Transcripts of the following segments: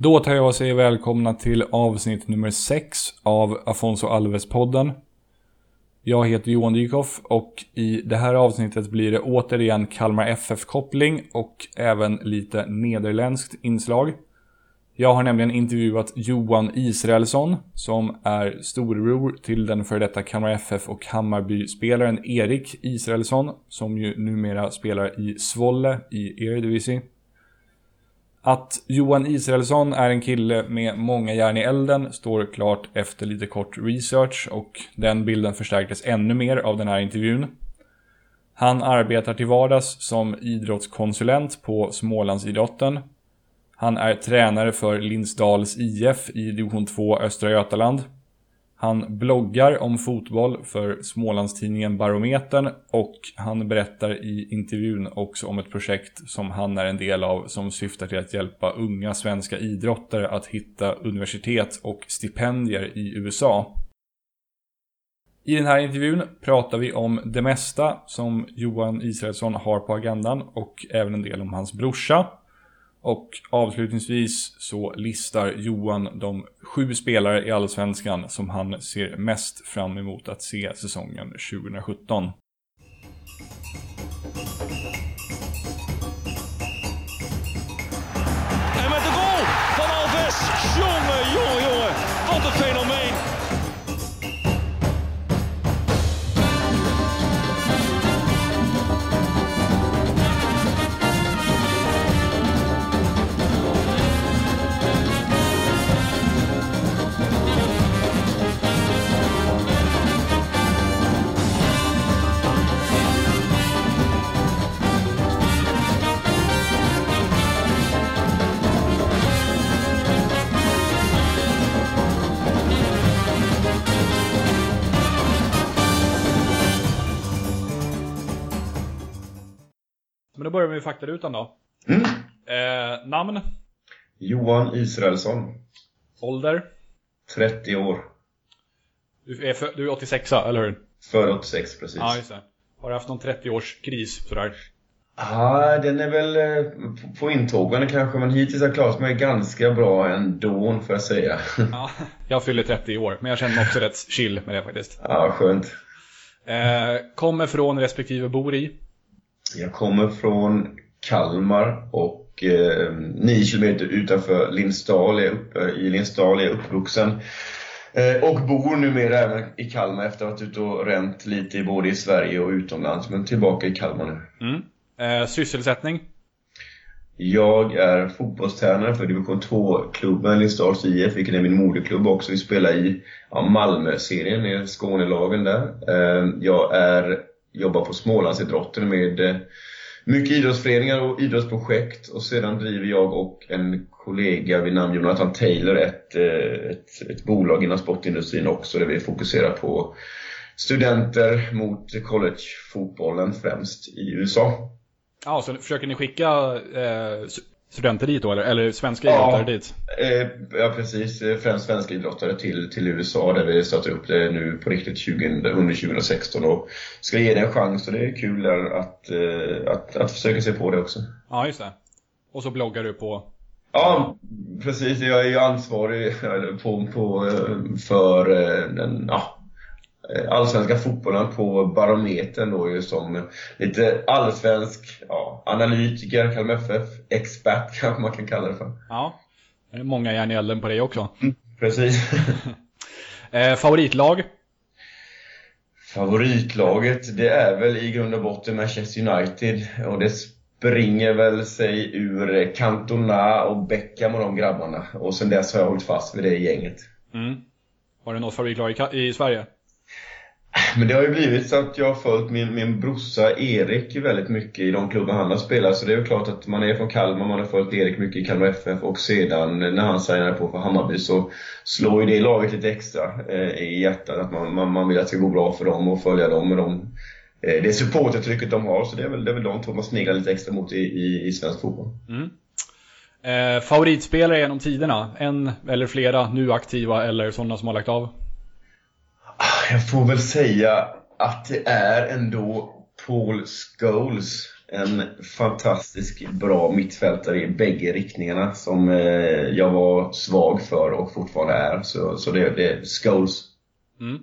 Då tar jag och säger välkomna till avsnitt nummer 6 av Afonso Alves-podden. Jag heter Johan Dykhoff och i det här avsnittet blir det återigen Kalmar FF-koppling och även lite nederländskt inslag. Jag har nämligen intervjuat Johan Israelsson som är storebror till den före detta Kalmar FF och Hammarby-spelaren Erik Israelsson som ju numera spelar i Svolle i Eredivisie. Att Johan Israelsson är en kille med många järn i elden står klart efter lite kort research och den bilden förstärktes ännu mer av den här intervjun. Han arbetar till vardags som idrottskonsulent på Smålandsidrotten. Han är tränare för Lindsdals IF i division 2 Östra Götaland. Han bloggar om fotboll för Smålandstidningen Barometern och han berättar i intervjun också om ett projekt som han är en del av som syftar till att hjälpa unga svenska idrottare att hitta universitet och stipendier i USA. I den här intervjun pratar vi om det mesta som Johan Israelsson har på agendan och även en del om hans brorsa. Och avslutningsvis så listar Johan de sju spelare i Allsvenskan som han ser mest fram emot att se säsongen 2017. Vi faktarutan då. Mm. Eh, namn, Johan Israelsson, ålder. 30 år. Du är, för, du är 86 eller hur? Född 86 precis. Ja, just det. Har du haft någon 30-årskris sådär? Ah, den är väl eh, på- intågande kanske, men hittills har jag klarat mig ganska bra ändå, får jag säga. Ja, jag fyller 30 i år, men jag känner mig också rätt chill med det faktiskt. Ja, skönt. Eh, kommer från respektive bor i. Jag kommer från Kalmar och eh, 9 kilometer utanför Lindsdal. Jag är uppe, I Lindsdal är jag uppvuxen. Eh, och bor numera även i Kalmar efter att ha varit ute och ränt lite både i Sverige och utomlands. Men tillbaka i Kalmar nu. Mm. Eh, sysselsättning. Jag är fotbollstränare för division 2-klubben Lindsdals IF, vilken är min moderklubb också. Vi spelar i ja, Malmö-serien, i Skånelagen där. Eh, Jag är, jobbar på Smålandsidrotten med eh, mycket idrottsföreningar och idrottsprojekt. Och sedan driver jag och en kollega vid namn Jonathan Taylor ett, eh, ett, ett bolag inom sportindustrin också, där vi fokuserar på studenter mot collegefotbollen främst i USA. Ja, så försöker ni skicka eh, studenter dit då, eller, eller svenska Ja. idrottare dit? Eh, ja precis, främst svenska idrottare till, till USA där vi startar upp det nu på riktigt 20, under 2016 och ska ge det en chans och det är kul att, eh, att, att försöka se på det också. Ja, just det. Och så bloggar du på... Ja, precis. Jag är ju ansvarig på, på, eh, för eh, den ja, allsvenska fotbollen på Barometern då ju som lite allsvensk ja, analytiker, Kalmar FF, expert kanske man kan kalla det för. Ja. Det är många järn i elden på det också. Precis. Eh, favoritlag? Favoritlaget, det är väl i grund och botten Manchester United och det springer väl sig ur Cantona och Beckham och de grabbarna. Och sen dess har jag hållit fast vid det gänget. Mm. Har du något favoritlag i, i Sverige? Men det har ju blivit så att jag har följt min, min brorsa Erik väldigt mycket i de klubbar han har spelat. Så det är ju klart att man är från Kalmar, man har följt Erik mycket i Kalmar FF och sedan när han signade på för Hammarby så slår ju det laget lite extra eh, i hjärtat. Att man, man, man vill att det ska gå bra för dem och följa dem med de, Eh, det supportertrycket de har, så det är väl, det är väl de två man sneglar lite extra mot i, i, i svensk fotboll. Mm. Eh, favoritspelare genom tiderna? En eller flera nu aktiva eller sådana som har lagt av? Jag får väl säga att det är ändå Paul Scholes. en fantastisk bra mittfältare i bägge riktningarna som eh, jag var svag för och fortfarande är. Så, så det, det är Scholes. Mm.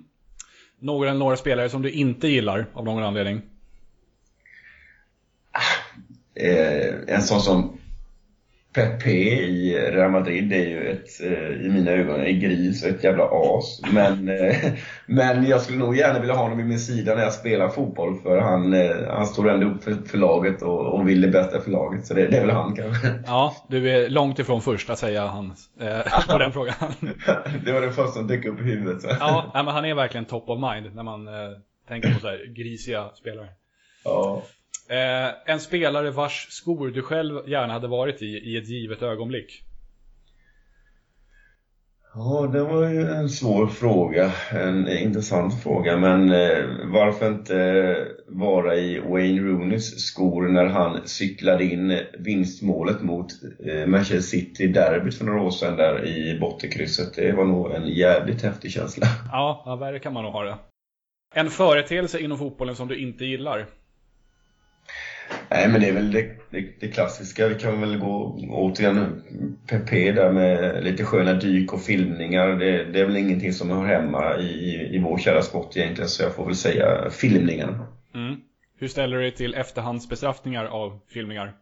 Några eller några spelare som du inte gillar av någon anledning? Eh, en sån som Pepe i Real Madrid är ju ett, eh, i mina ögon, en gris och ett jävla as. Men, eh, men jag skulle nog gärna vilja ha honom i min sida när jag spelar fotboll för han, eh, han står ändå upp för, för laget och, och vill det bästa för laget. Så det, det är väl han kanske. Ja, du är långt ifrån först att säga han eh, på den frågan. det var det första som dök upp i huvudet. Så. Ja, men han är verkligen top of mind när man eh, tänker på så här grisiga spelare. Ja. Eh, en spelare vars skor du själv gärna hade varit i, i ett givet ögonblick? Ja, det var ju en svår fråga. En intressant fråga. Men eh, varför inte vara i Wayne Rooneys skor när han cyklade in vinstmålet mot eh, Manchester City derbyt för några år sedan där i bottenkrysset. Det var nog en jävligt häftig känsla. Ja, ja värre kan man nog ha det. En företeelse inom fotbollen som du inte gillar? Nej men det är väl det, det, det, klassiska. Vi kan väl gå återigen PP där med lite sköna dyk och filmningar. Det, det, är väl ingenting som hör hemma i, i vår kära sport egentligen så jag får väl säga filmningarna. Mm. Hur ställer du dig till efterhandsbestraffningar av filmningar?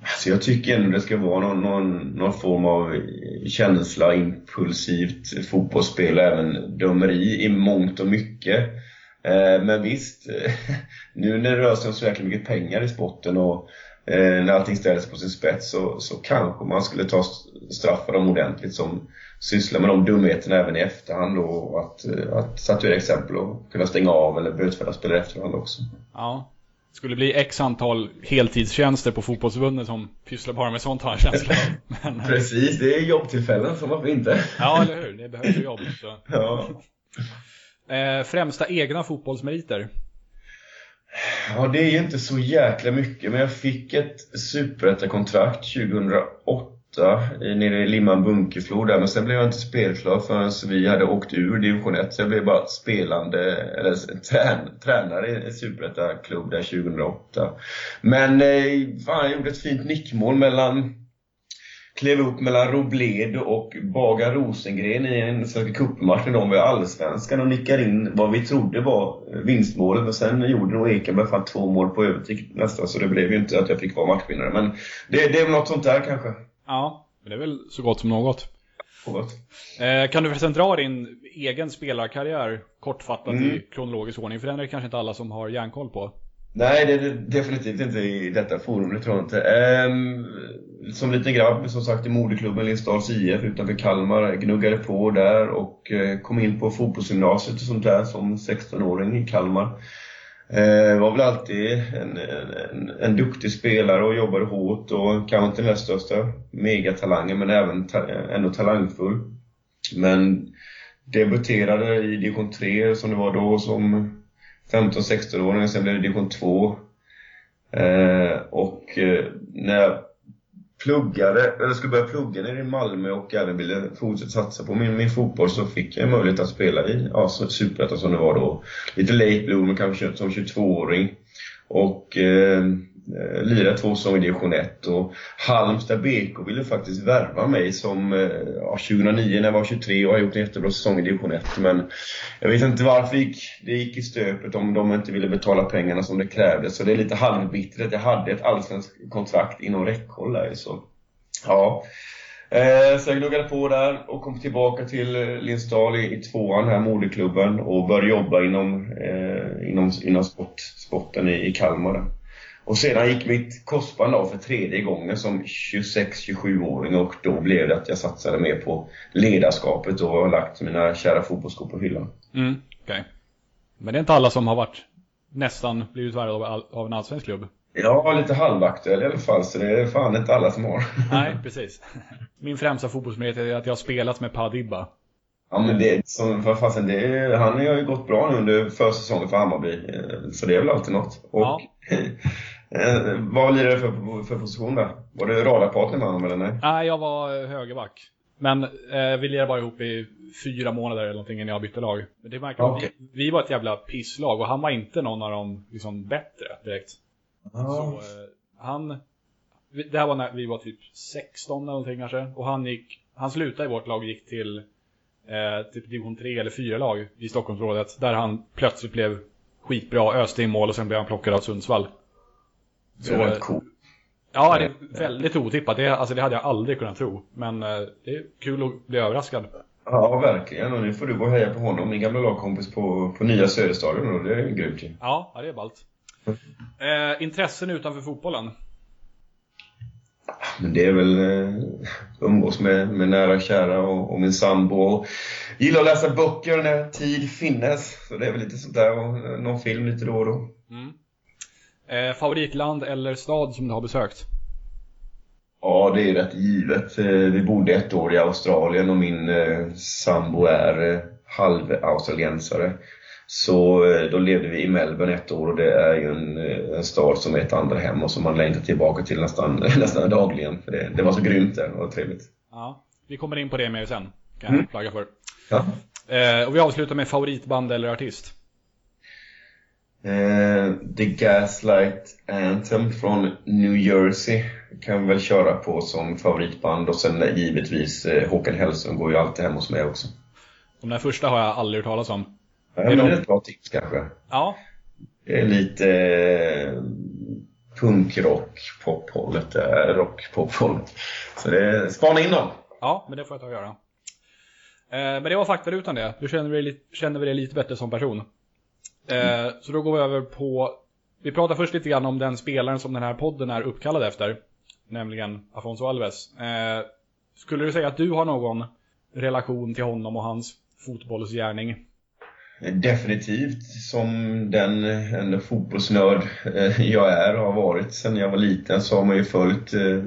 Alltså jag tycker ändå det ska vara någon, någon, någon form av känsla, impulsivt fotbollsspel, även dömeri i mångt och mycket. Eh, men visst, nu när det rör sig om så jäkla mycket pengar i sporten och eh, när allting ställs på sin spets så, så kanske man skulle ta straffa dem ordentligt som sysslar med de dumheterna även i efterhand och att, eh, att statuera exempel och kunna stänga av eller bötfälla spelare efterhand också. Ja. Det skulle bli x antal heltidstjänster på fotbollsförbundet som pysslar bara med sånt har jag känsla Men, Precis, det är jobbtillfällen, så varför inte? Ja, eller hur? Det behövs jobb. Så. Ja. Eh, främsta egna fotbollsmeriter? Ja, det är ju inte så jäkla mycket, men jag fick ett superettakontrakt 2008 eh, nere i Limman Bunkeflo där, men sen blev jag inte spelklar förrän vi hade åkt ur division 1. Så jag blev bara spelande, eller trän, tränare i en superettaklubb där 2008. Men eh, fan, jag gjorde ett fint nickmål mellan klev upp mellan Robledo och Baga Rosengren i en Svenska cupmatch när de var i Allsvenskan och nickade in vad vi trodde var vinstmålet. Men sen gjorde nog Ekenberg fan två mål på övertid nästan, så det blev ju inte att jag fick vara matchvinnare. Men det, det är väl något sånt där kanske. Ja, men det är väl så gott som något. Eh, kan du förresten dra din egen spelarkarriär kortfattat mm. i kronologisk ordning? För den är det kanske inte alla som har järnkoll på. Nej, det är det definitivt inte i detta forum, det tror jag inte. Ehm, som liten grabb, som sagt, i moderklubben Lindsdals IF utanför Kalmar. Gnuggade på där och eh, kom in på fotbollsgymnasiet och sånt där som 16-åring i Kalmar. Eh, var väl alltid en, en, en duktig spelare och jobbade hårt och kanske inte den där största megatalangen, men även ta, ändå talangfull. Men debuterade i division 3 som det var då som 15-16-åring, sen blev det division 2. Eh, och eh, när jag pluggade, eller skulle börja plugga nere i Malmö och även ville fortsätta satsa på min, min fotboll så fick jag möjlighet att spela i ja, Superettan som det var då. Lite late bloomer kanske som 22-åring. Och eh, eh, lirade två säsonger i division 1 och Halmstad BK ville faktiskt värva mig som eh, ja, 2009 när jag var 23 och har gjort en jättebra säsong i division 1 men jag vet inte varför gick, det gick i stöpet om de inte ville betala pengarna som det krävdes. Så det är lite halvbittert att jag hade ett allsvenskt kontrakt inom räckhåll där så ja. Eh, så jag gnuggade på där och kom tillbaka till eh, Lindsdal i, i tvåan här, moderklubben och började jobba inom, eh, inom, inom sport, sporten i, i Kalmar. Och sedan gick mitt korsband av för tredje gången som 26-27-åring och då blev det att jag satsade mer på ledarskapet och har lagt mina kära fotbollsskor på hyllan. Mm, okay. Men det är inte alla som har varit nästan blivit värre av en allsvensk klubb? Ja, lite halvaktuell i alla fall, så det är fan inte alla som har. Nej, precis. Min främsta fotbollsmerit är att jag har spelat med Padibba. Ja men det, som, för fasen, det, han har ju gått bra nu under försäsongen för Hammarby. Eh, så det är väl alltid något. Och, ja. vad lirade du för, för position där? Var du radarpartner med honom eller nej? Nej, jag var högerback. Men eh, vi lirade bara ihop i fyra månader eller någonting innan jag bytte lag. Men det märker Okej. vi, vi var ett jävla pisslag och han var inte någon av dem liksom bättre direkt. Så, eh, han, det här var när vi var typ 16 eller någonting kanske. Och han gick, han slutade i vårt lag och gick till eh, typ division 3 eller 4 lag i Stockholmsområdet. Där han plötsligt blev skitbra, öste in mål och sen blev han plockad av Sundsvall. Det är rätt coolt. Ja, det är väldigt otippat. Det, alltså, det hade jag aldrig kunnat tro. Men eh, det är kul att bli överraskad. Ja, verkligen. Och nu får du gå och heja på honom, min gamla lagkompis på, på nya Söderstadion. Och det är grymt ju. Ja, ja det är ballt. Eh, intressen utanför fotbollen? Men det är väl eh, umgås med, med nära och kära och, och min sambo. Och gillar att läsa böcker när tid finnes. Så det är väl lite sånt där och eh, någon film lite då och då. Mm. Eh, favoritland eller stad som du har besökt? Ja, det är rätt givet. Eh, Vi bodde ett år i Australien och min eh, sambo är eh, halv-australiensare. Så då levde vi i Melbourne ett år och det är ju en, en stad som är ett andra hem och som man längtar tillbaka till nästan, nästan dagligen. För det, det var så grymt där och trevligt. Ja, vi kommer in på det mer sen. Kan jag flagga för. Ja. Eh, och vi avslutar med favoritband eller artist. Eh, The Gaslight Anthem från New Jersey kan vi väl köra på som favoritband och sen eh, givetvis eh, Håkan Hellström går ju alltid hem hos mig också. De där första har jag aldrig hört talas om. Ja, Är men de- det är ett bra tips kanske. Ja, Det är lite eh, punkrock, pophållet där, rock, pophållet. Så det spana in dem! ja men det får jag ta och göra. Eh, men det var faktarutan det. Du känner vi dig lite bättre som person. Eh, så då går vi över på... Vi pratar först lite grann om den spelaren som den här podden är uppkallad efter. Nämligen Afonso Alves. Eh, skulle du säga att du har någon relation till honom och hans fotbollsgärning? Definitivt som den fotbollsnörd eh, jag är och har varit sedan jag var liten så har man ju följt eh,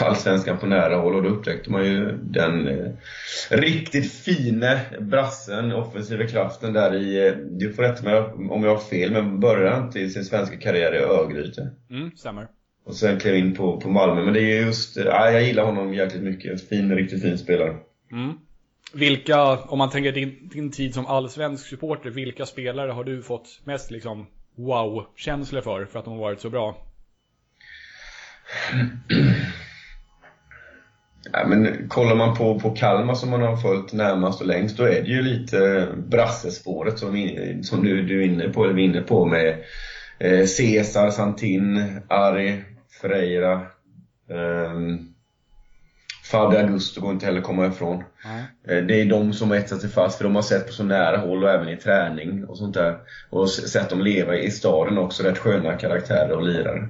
allsvenskan på nära håll och då upptäckte man ju den eh, riktigt fine brassen, offensiva kraften där i, du får rätta mig om jag har fel, men inte i sin svenska karriär i Örgryte? Mm, stämmer. Och sen klev in på, på Malmö. Men det är just, äh, jag gillar honom jäkligt mycket. Fin, riktigt fin spelare. Mm. Vilka, om man tänker din, din tid som allsvensk supporter, vilka spelare har du fått mest liksom wow-känslor för, för att de har varit så bra? Ja, men kollar man på, på Kalmar som man har följt närmast och längst, då är det ju lite brassespåret som, som du, du är inne på, eller vi är inne på med eh, Cesar, Santin, Ari, Freira. Um, ehm, Fabio Augusto går inte heller komma ifrån. Eh, Det är de som har etsat sig fast, för de har sett på så nära håll och även i träning och sånt där. Och sett dem leva i staden också, rätt sköna karaktärer och lirare.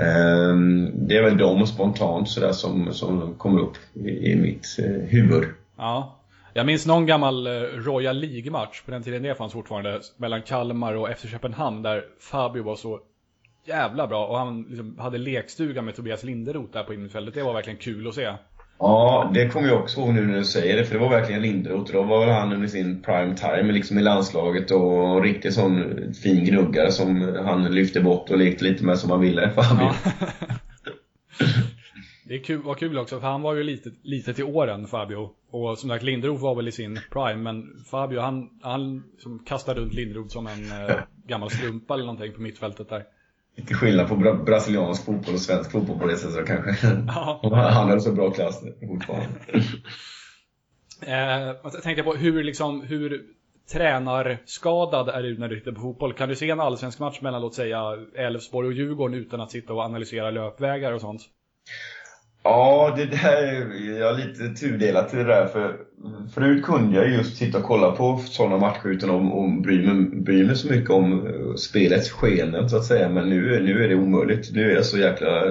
Ehm, Det är väl de spontant sådär som, som kommer upp i, i mitt eh, huvud. Ja. Jag minns någon gammal eh, Royal League-match, på den tiden det fanns fortfarande, mellan Kalmar och FC Köpenhamn, där Fabio var så jävla bra och han liksom hade lekstuga med Tobias Linderoth där på innerfältet. Det var verkligen kul att se. Ja, det kommer jag också ihåg nu när du säger det, för det var verkligen Linderoth. Då var väl han under sin prime time liksom i landslaget och en riktig sån fin gnuggare som han lyfte bort och lekte lite med som han ville, Fabio. Ja. Det kul, var kul också, för han var ju lite, lite till åren, Fabio. Och som sagt, Linderoth var väl i sin prime, men Fabio, han, han som kastade runt Linderoth som en eh, gammal strumpa eller någonting på mittfältet där. Lite skillnad på bra brasiliansk fotboll och svensk fotboll på det sättet kanske. Ja. Han hade så bra klass fortfarande. Eh, jag tänkte på hur, liksom, hur tränarskadad är du när du tittar på fotboll? Kan du se en allsvensk match mellan, låt säga, Elfsborg och Djurgården utan att sitta och analysera löpvägar och sånt? Ja, det där är jag är lite tudelat till det där. För förut kunde jag just sitta och kolla på sådana matcher utan att bry, mig, bry mig så mycket om eh, spelets skenen så att säga. Men nu, nu är det omöjligt. Nu är jag så jäkla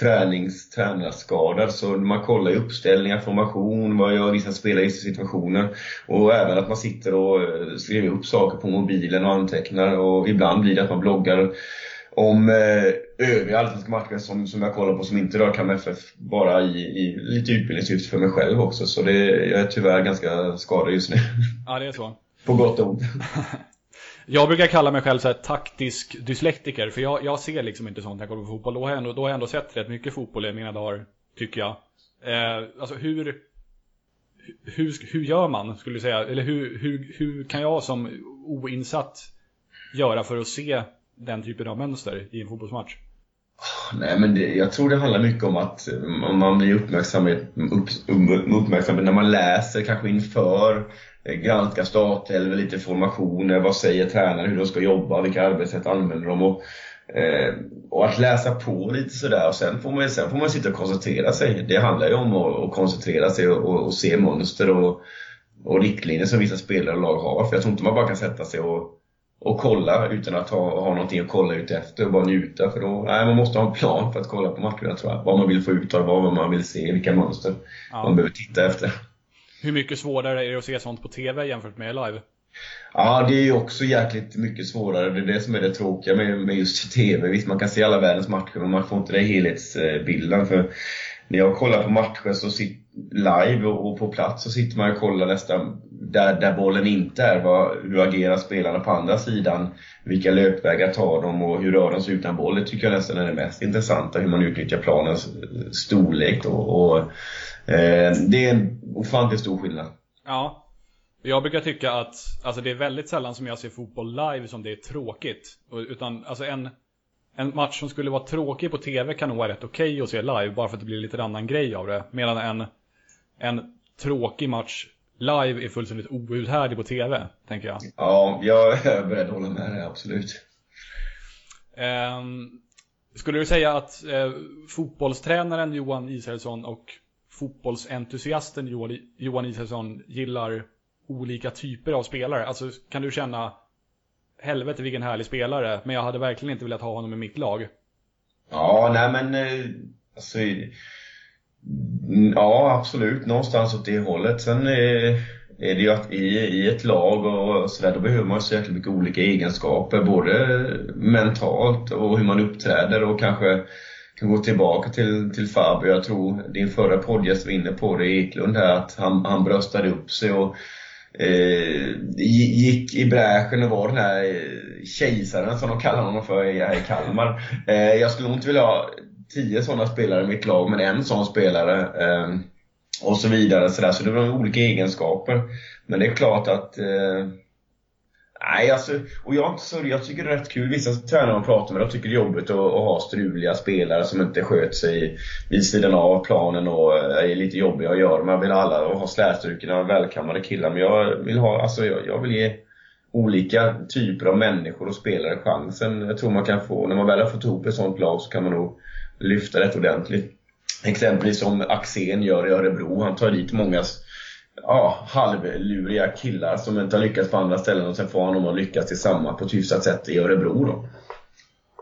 träningstränarskadad så man kollar ju uppställningar, formation, vad gör vissa spelare i vissa situationer. Och även att man sitter och eh, skriver upp saker på mobilen och antecknar. Och ibland blir det att man bloggar om eh, övriga allsvenska matcher som, som jag kollar på som inte rör Kalmar FF bara i, i lite utbildningssyfte för mig själv också. Så det, jag är tyvärr ganska skadad just nu. Ja, det är så. på gott och ont. Jag brukar kalla mig själv så här taktisk dyslektiker, för jag, jag ser liksom inte sånt när jag kollar på fotboll. Då har jag ändå, då har jag ändå sett rätt mycket fotboll i mina dagar tycker jag. Eh, alltså hur, hur, hur gör man, skulle du säga? Eller hur, hur, hur kan jag som oinsatt göra för att se den typen av mönster i en fotbollsmatch? Nej, men det, jag tror det handlar mycket om att man blir uppmärksam, upp, um, uppmärksam när man läser, kanske inför, eh, granskar startelvor, lite formationer, eh, vad säger tränaren, hur de ska jobba, vilka arbetssätt använder de? Och, eh, och att läsa på lite sådär och sen får man, sen får man sitta och koncentrera sig. Det handlar ju om att, att koncentrera sig och, och, se mönster och, och riktlinjer som vissa spelare och lag har. För jag tror inte man bara kan sätta sig och och kolla utan att ha, ha någonting att kolla ut efter och bara njuta. För då, nej, man måste ha en plan för att kolla på matcherna tror jag. Vad man vill få ut av vad man vill se, vilka mönster ja. man behöver titta efter. Hur mycket svårare är det att se sånt på TV jämfört med live? Ja, det är ju också jäkligt mycket svårare. Det är det som är det tråkiga med, med just TV. Visst, man kan se alla världens matcher, men man får inte den helhetsbilden. För när jag kollar på matcher så sitter live och, på plats så sitter man och kollar nästan där, där bollen inte är. Vad, hur agerar spelarna på andra sidan? Vilka löpvägar tar de och hur rör de sig utan boll? Det tycker jag nästan är det mest intressanta. Hur man utnyttjar planens storlek. då och eh, det är en ofantligt stor skillnad. Ja. Jag brukar tycka att alltså det är väldigt sällan som jag ser fotboll live som det är tråkigt. Utan alltså en en match som skulle vara tråkig på tv kan nog vara rätt okej okay att se live, bara för att det blir lite annan grej av det. Medan en, en tråkig match live är fullständigt outhärdlig på tv, tänker jag. Ja, jag är beredd att hålla med dig, absolut. Um, skulle du säga att uh, fotbollstränaren Johan Israelsson och fotbollsentusiasten Johan, Johan Israelsson gillar olika typer av spelare? Alltså, kan du känna helvete vilken härlig spelare, men jag hade verkligen inte velat ha honom i mitt lag. Ja, nej men eh, alltså, Mm, ja, absolut. Någonstans åt det hållet. Sen eh, är det ju att i, i ett lag och sådär, då behöver man så jäkla mycket olika egenskaper. Både mentalt och hur man uppträder och kanske kan gå tillbaka till, till Fabio. Jag tror din förra poddgäst var inne på det, Eklund här, att han, han bröstade upp sig och eh, gick i bräschen och var den här kejsaren som de kallar honom för här i Kalmar. Eh, jag skulle nog inte vilja ha tio sådana spelare i mitt lag, men en sån spelare. Eh, och så vidare. Så, där. så det var olika egenskaper. Men det är klart att eh, Nej, alltså, och jag, så, jag tycker det är rätt kul. Vissa tränare man pratar med, de tycker det är jobbigt att, att ha struliga spelare som inte sköter sig vid sidan av planen och eh, är lite jobbiga att göra. Men jag vill alla ha slätstrukna, välkammade killar. Men jag vill ha, alltså jag, jag vill ge olika typer av människor och spelare chansen. Jag tror man kan få, när man väl har fått ihop ett sånt lag så kan man nog lyfta rätt ordentligt. Exempelvis som Axén gör i Örebro. Han tar dit många ja, halvluriga killar som inte har lyckats på andra ställen och sen får han dem att lyckas tillsammans på ett hyfsat sätt i Örebro då.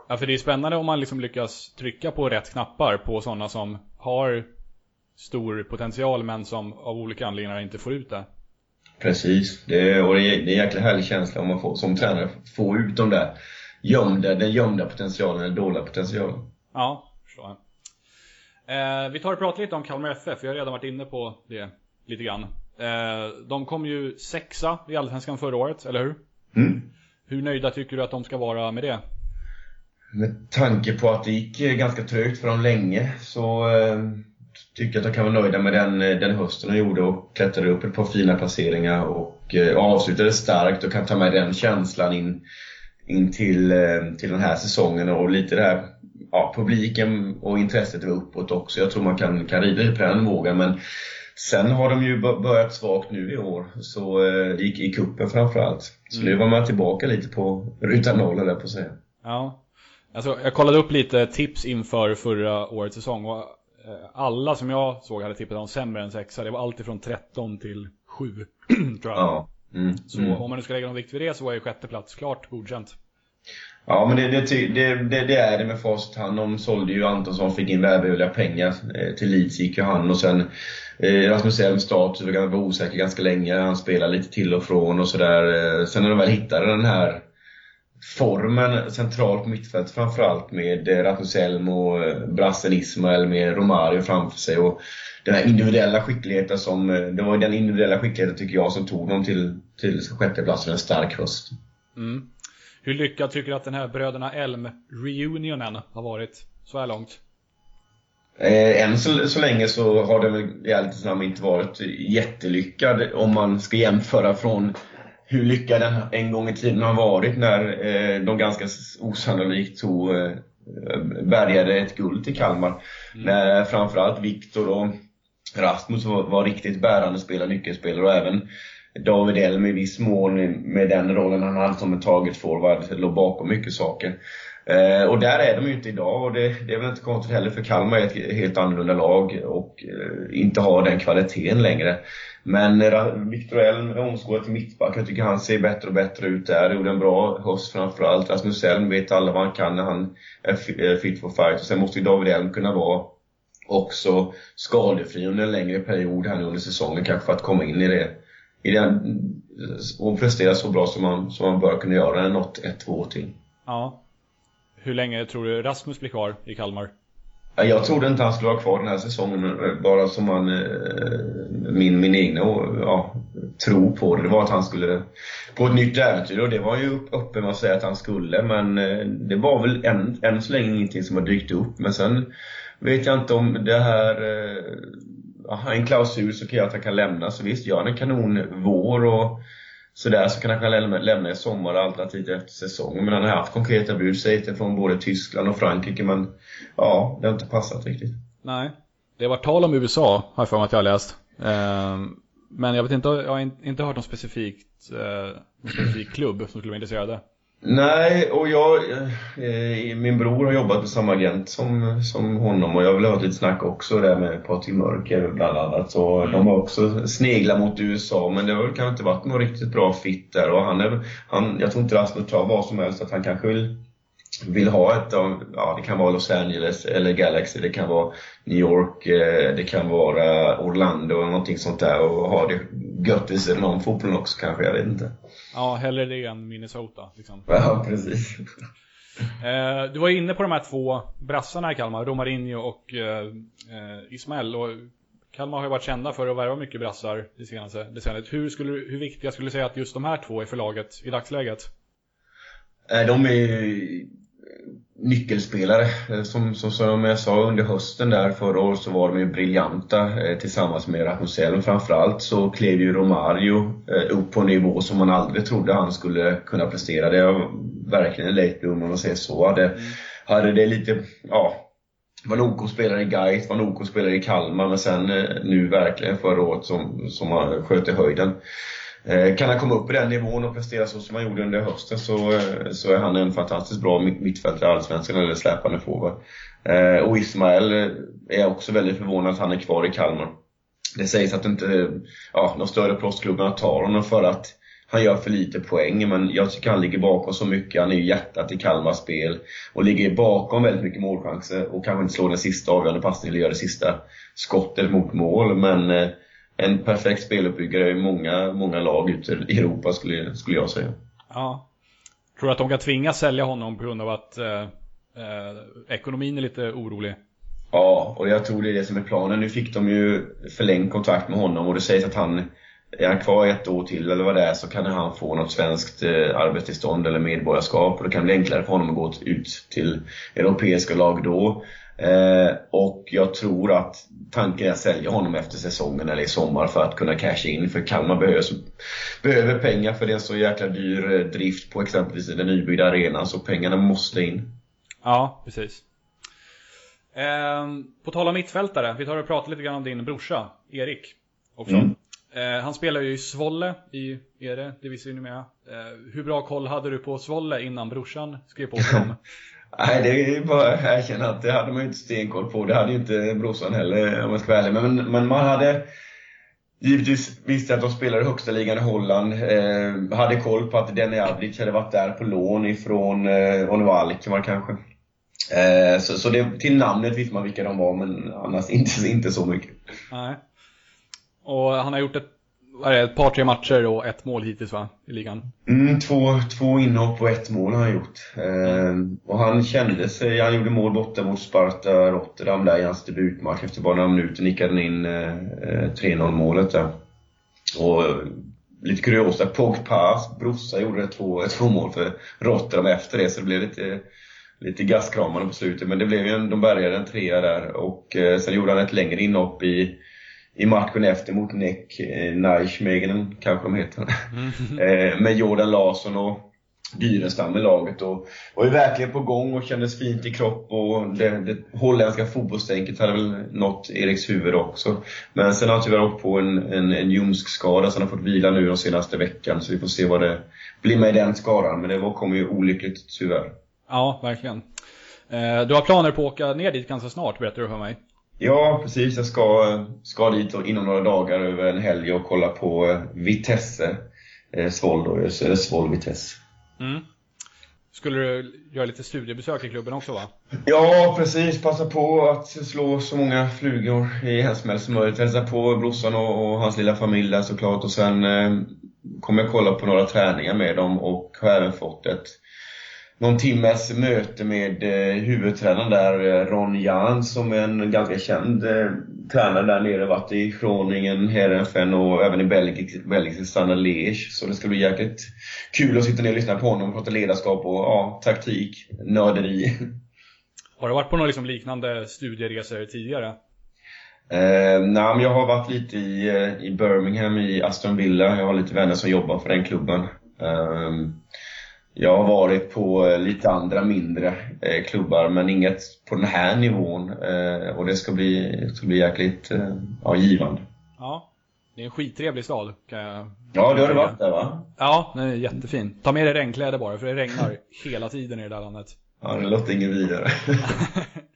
Ja, för det är spännande om man liksom lyckas trycka på rätt knappar på sådana som har stor potential men som av olika anledningar inte får ut det. Precis, det är, och det är, det är en jäkla härlig känsla om man får, som tränare får ut de där gömda, den gömda potentialen, den dolda potentialen. Ja, förstår jag. Eh, vi tar och pratar lite om Kalmar FF, vi har redan varit inne på det lite grann. Eh, de kom ju sexa i Allsvenskan förra året, eller hur? Mm. Hur nöjda tycker du att de ska vara med det? Med tanke på att det gick eh, ganska trögt för dem länge så eh, tycker jag att de kan vara nöjda med den, eh, den hösten de gjorde och klättrade upp ett par fina placeringar och eh, avslutade starkt och kan ta med den känslan in, in till, eh, till den här säsongen och lite det här ja, publiken och intresset var uppåt också. Jag tror man kan, kan rida på den vågen men Sen har de ju börjat svagt nu i år, så eh, gick i kuppen framförallt. Så mm. nu var man tillbaka lite på ruta noll, där på att säga. Ja. Alltså, jag kollade upp lite tips inför förra årets säsong och eh, alla som jag såg hade tippat om sämre än sexa. Det var allt ifrån 13 till 7, tror jag. Ja. Mm. Så mm. om man nu ska lägga någon vikt vid det så är sjätte plats klart godkänt. Ja, men det, det, det, det, är det med facit hand. De sålde ju Antonsson, fick in välbehövliga pengar. Eh, till Leeds gick ju han och sen Eh, Rasmus Elms status var osäker ganska länge. Han spelade lite till och från och sådär. Eh, sen när de väl hittade den här formen centralt på mittfältet framförallt med eh, Rasmus Elm och brassen Ismael med Romario framför sig. Och den här individuella skickligheten som, det var den individuella skickligheten tycker jag som tog dem till, till sjätteplatsen en stark höst. Mm. Hur lyckad tycker du att den här bröderna Elm-reunionen har varit så här långt? Eh, än så, så länge så har den väl i ärlighetens namn inte varit jättelyckad om man ska jämföra från hur lyckad den en gång i tiden har varit när eh, de ganska osannolikt tog, eh, bärgade ett guld till Kalmar. Mm. När framförallt Viktor och Rasmus var, var riktigt bärande spelare, nyckelspelare och även David Elm i viss mån med den rollen han hade som en target forward låg bakom mycket saker. Eh, och där är de ju inte idag och det, det är väl inte konstigt heller för Kalmar är ett helt annorlunda lag och eh, inte har den kvaliteten längre. Men Viktor Elm är omskolad till mittback. Jag tycker han ser bättre och bättre ut där. Gjorde en bra höst framförallt. Rasmus Elm vet alla vad han kan när han är eh, fit for fight. Och sen måste ju David Elm kunna vara också skadefri under en längre period här nu under säsongen kanske för att komma in i det. I den, och prestera så bra som man, som man bör kunna göra något ett, två år till. Ja. Hur länge tror du Rasmus blir kvar i Kalmar? Jag trodde inte han skulle vara kvar den här säsongen, bara som man, eh, min, min egna ja, tro på det. Det var att han skulle på ett nytt äventyr och det var ju öppen att säga att han skulle men eh, det var väl än, än så länge ingenting som har dykt upp. Men sen vet jag inte om det här eh, en klausul så kan jag att han kan lämna. Så visst, gör han en kanon vår och sådär så kan han kanske lämna i sommar alternativt efter säsongen. Men han har haft konkreta bud säger från både Tyskland och Frankrike men ja, det har inte passat riktigt. Nej. Det har varit tal om USA, har jag för mig att jag har läst. Ehm, men jag vet inte, jag har inte hört någon specifikt, eh, någon specifik klubb som skulle vara intresserade. Nej, och jag, eh, eh, min bror har jobbat med samma agent som, som honom och jag vill ha lite snack också där med Patrik Mörker bland annat. Så mm. de har också sneglat mot USA men det har kanske inte varit någon riktigt bra fit där och han är, han, jag tror inte Rasmus tar vad som helst att han kanske vill vill ha ett av, ja det kan vara Los Angeles eller Galaxy, det kan vara New York, eh, det kan vara Orlando eller någonting sånt där och ha det gött i sidan om fotbollen också kanske, jag vet inte. Ja, hellre det än Minnesota liksom. Ja, precis. Eh, du var inne på de här två brassarna i Kalmar, Romarinho och eh, Ismael. Och Kalmar har ju varit kända för att värva mycket brassar det senaste decenniet. Hur, skulle, hur viktiga skulle du säga att just de här två är för laget i dagsläget? De är nyckelspelare. Eh, som, som, som jag sa under hösten där förra året så var de ju briljanta eh, tillsammans med Rapunzel. Framförallt så klev ju Romario eh, upp på en nivå som man aldrig trodde han skulle kunna prestera. Det var verkligen en late bloomer om man säger så. Hade, mm. hade det lite, ja, var en OK-spelare i Gais, var en OK-spelare i Kalmar men sen nu verkligen förra året som, som han sköt i höjden. Eh, kan han komma upp på den nivån och prestera så som han gjorde under hösten så, eh, så är han en fantastiskt bra mittfältare i Allsvenskan, eller släpande forward. Eh, och Ismael är också väldigt förvånad att han är kvar i Kalmar. Det sägs att inte, ja, de större proffsklubbarna tar honom för att han gör för lite poäng, men jag tycker han ligger bakom så mycket. Han är ju hjärtat i Kalmars spel och ligger bakom väldigt mycket målchanser och kanske inte slår den sista avgörande passningen eller gör det sista skottet mot mål, men en perfekt speluppbyggare i många, många lag ute i Europa skulle, skulle jag säga. Ja. Tror du att de kan tvinga sälja honom på grund av att eh, eh, ekonomin är lite orolig? Ja, och jag tror det är det som är planen. Nu fick de ju förlängd kontrakt med honom och det sägs att han är han kvar ett år till eller vad det är så kan han få något svenskt eh, arbetstillstånd eller medborgarskap och det kan bli enklare för honom att gå ut till europeiska lag då. Eh, och jag tror att tanken är att sälja honom efter säsongen eller i sommar för att kunna casha in. För Kalmar behöver, behöver pengar för det är en så jäkla dyr eh, drift på exempelvis den nybyggda arenan. Så pengarna måste in. Ja, precis. Eh, på tal om mittfältare, vi tar och pratar lite grann om din brorsa, Erik. Också. Mm. Eh, han spelar ju i Svolle i Ere, det visste vi numera. Eh, hur bra koll hade du på Svolle innan brorsan skrev på för dem? Nej, det är bara att erkänna att det hade man ju inte stenkoll på. Det hade ju inte brorsan heller om man ska vara ärlig. Men, men man hade Givetvis visste jag att de spelade i högsta ligan i Holland. Eh, hade koll på att Denny Avdic hade varit där på lån ifrån eh, Onvalkman kanske. Eh, så så det, till namnet visste man vilka de var, men annars inte, inte så mycket. Nej. Och han har gjort ett vad är det, ett par, tre matcher och ett mål hittills va? I ligan? Mm, två, två inhopp och ett mål har han gjort. Mm. och han kände sig, han gjorde mål borta mot Sparta Rotterdam där i hans debutmatch. Efter bara några minuter nickade han in eh, eh 3-0 målet där. Och eh, lite kuriosa, Pogpas brorsa gjorde två, två mål för Rotterdam efter det, så det blev lite lite gastkramande på slutet. Men det blev ju en, de bärgade en trea där och eh, sen gjorde han ett längre inhopp i, i matchen efter mot Neck, eh, Nijmegen kanske de heter. eh, med Jordan Larsson och Dyrenstam i laget och var ju verkligen på gång och kändes fint i kropp och det, det holländska fotbollstänket hade väl nått Eriks huvud också. Men sen har han tyvärr åkt på en, en, en ljumskskada så han har fått vila nu de senaste veckan så vi får se vad det blir med den skadan. Men det var, kom ju olyckligt tyvärr. Ja, verkligen. Eh, du har planer på att åka ner dit ganska snart berättar du för mig. Ja, precis. Jag ska, ska dit inom några dagar över en helg och kolla på eh, Vitesse. Eh, då, eller Svol Vitesse. Mm. Skulle du göra lite studiebesök i klubben också va? Ja, precis. Passa på att slå så många flugor i en smäll som möjligt. Hälsa på brorsan och, och, hans lilla familj där såklart. Och sen eh, kommer jag kolla på några träningar med dem och har även fått ett någon timmes möte med eh, huvudtränaren där, eh, Ron Jan, som är en ganska känd eh, tränare där nere. Varit i Groningen, Heerenveen och även i Belgien, belgiska Standard Liège. Så det ska bli jäkligt kul att sitta ner och lyssna på honom och prata ledarskap och ja, taktik, nörderi. Har du varit på några liksom liknande studieresor tidigare? Eh, nej, men jag har varit lite i, eh, i Birmingham, i Aston Villa. Jag har lite vänner som jobbar för den klubben. Eh, jag har varit på eh, lite andra mindre eh, klubbar, men inget på den här nivån. Eh, och det ska bli, det ska bli jäkligt ja, givande. Ja, det är en skittrevlig stad. Kan jag... Ja, du har varit där va? Ja, den är jättefin. Ta med dig regnkläder bara, för det regnar hela tiden i det där landet. Ja, det låter ingen vidare.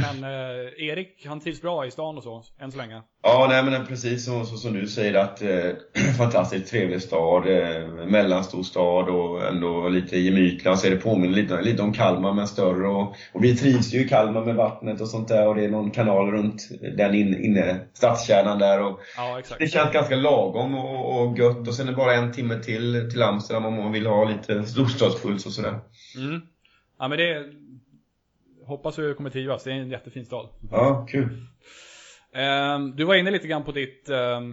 Men eh, Erik, han trivs bra i stan och så, än så länge? Ja, nej men precis så som du säger att eh, fantastiskt trevlig stad, eh, mellanstor stad och ändå lite gemytlig. Så det påminner lite, lite om Kalmar men större och, och vi trivs ju i Kalmar med vattnet och sånt där och det är någon kanal runt den inne, inne stadskärnan där och ja, det känns ganska lagom och, och gött och sen är det bara en timme till till Amsterdam om man vill ha lite storstadspuls och sådär. Mm. Ja men det hoppas du kommer trivas. Det är en jättefin stad. Ja, kul. Ehm, du var inne lite grann på ditt, ehm,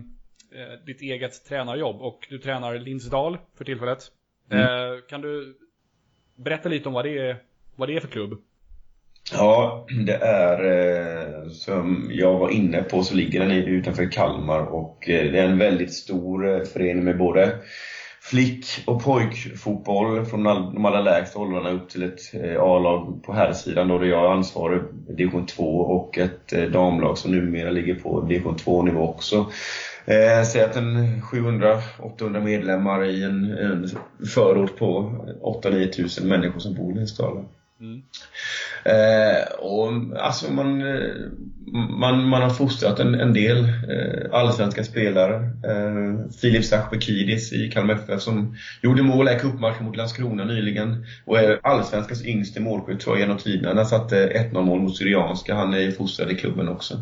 eh, ditt eget tränarjobb och du tränar Linsdal för tillfället. Mm. Ehm, kan du berätta lite om vad det är, vad det är för klubb? Ja, det är eh, som jag var inne på så ligger den utanför Kalmar och eh, det är en väldigt stor förening med både flick och pojkfotboll från de allra lägsta åldrarna upp till ett eh, A-lag på här sidan då där jag är ansvarig division 2 och ett eh, damlag som numera ligger på division 2 nivå också. Eh, säg att en 700-800 medlemmar i en, en förort på 8-9 tusen människor som bor i Näsdalen. Mm. Eh, och alltså man, eh, man, man har fostrat en, en del eh, allsvenska spelare. Eh, Filip Sachbekidis i Kalmar FF som gjorde mål i cupmatchen mot Landskrona nyligen och är allsvenskans yngste målskytt tror jag genom tiderna. Han satte 1-0 mål mot Syrianska. Han är fostrad i klubben också.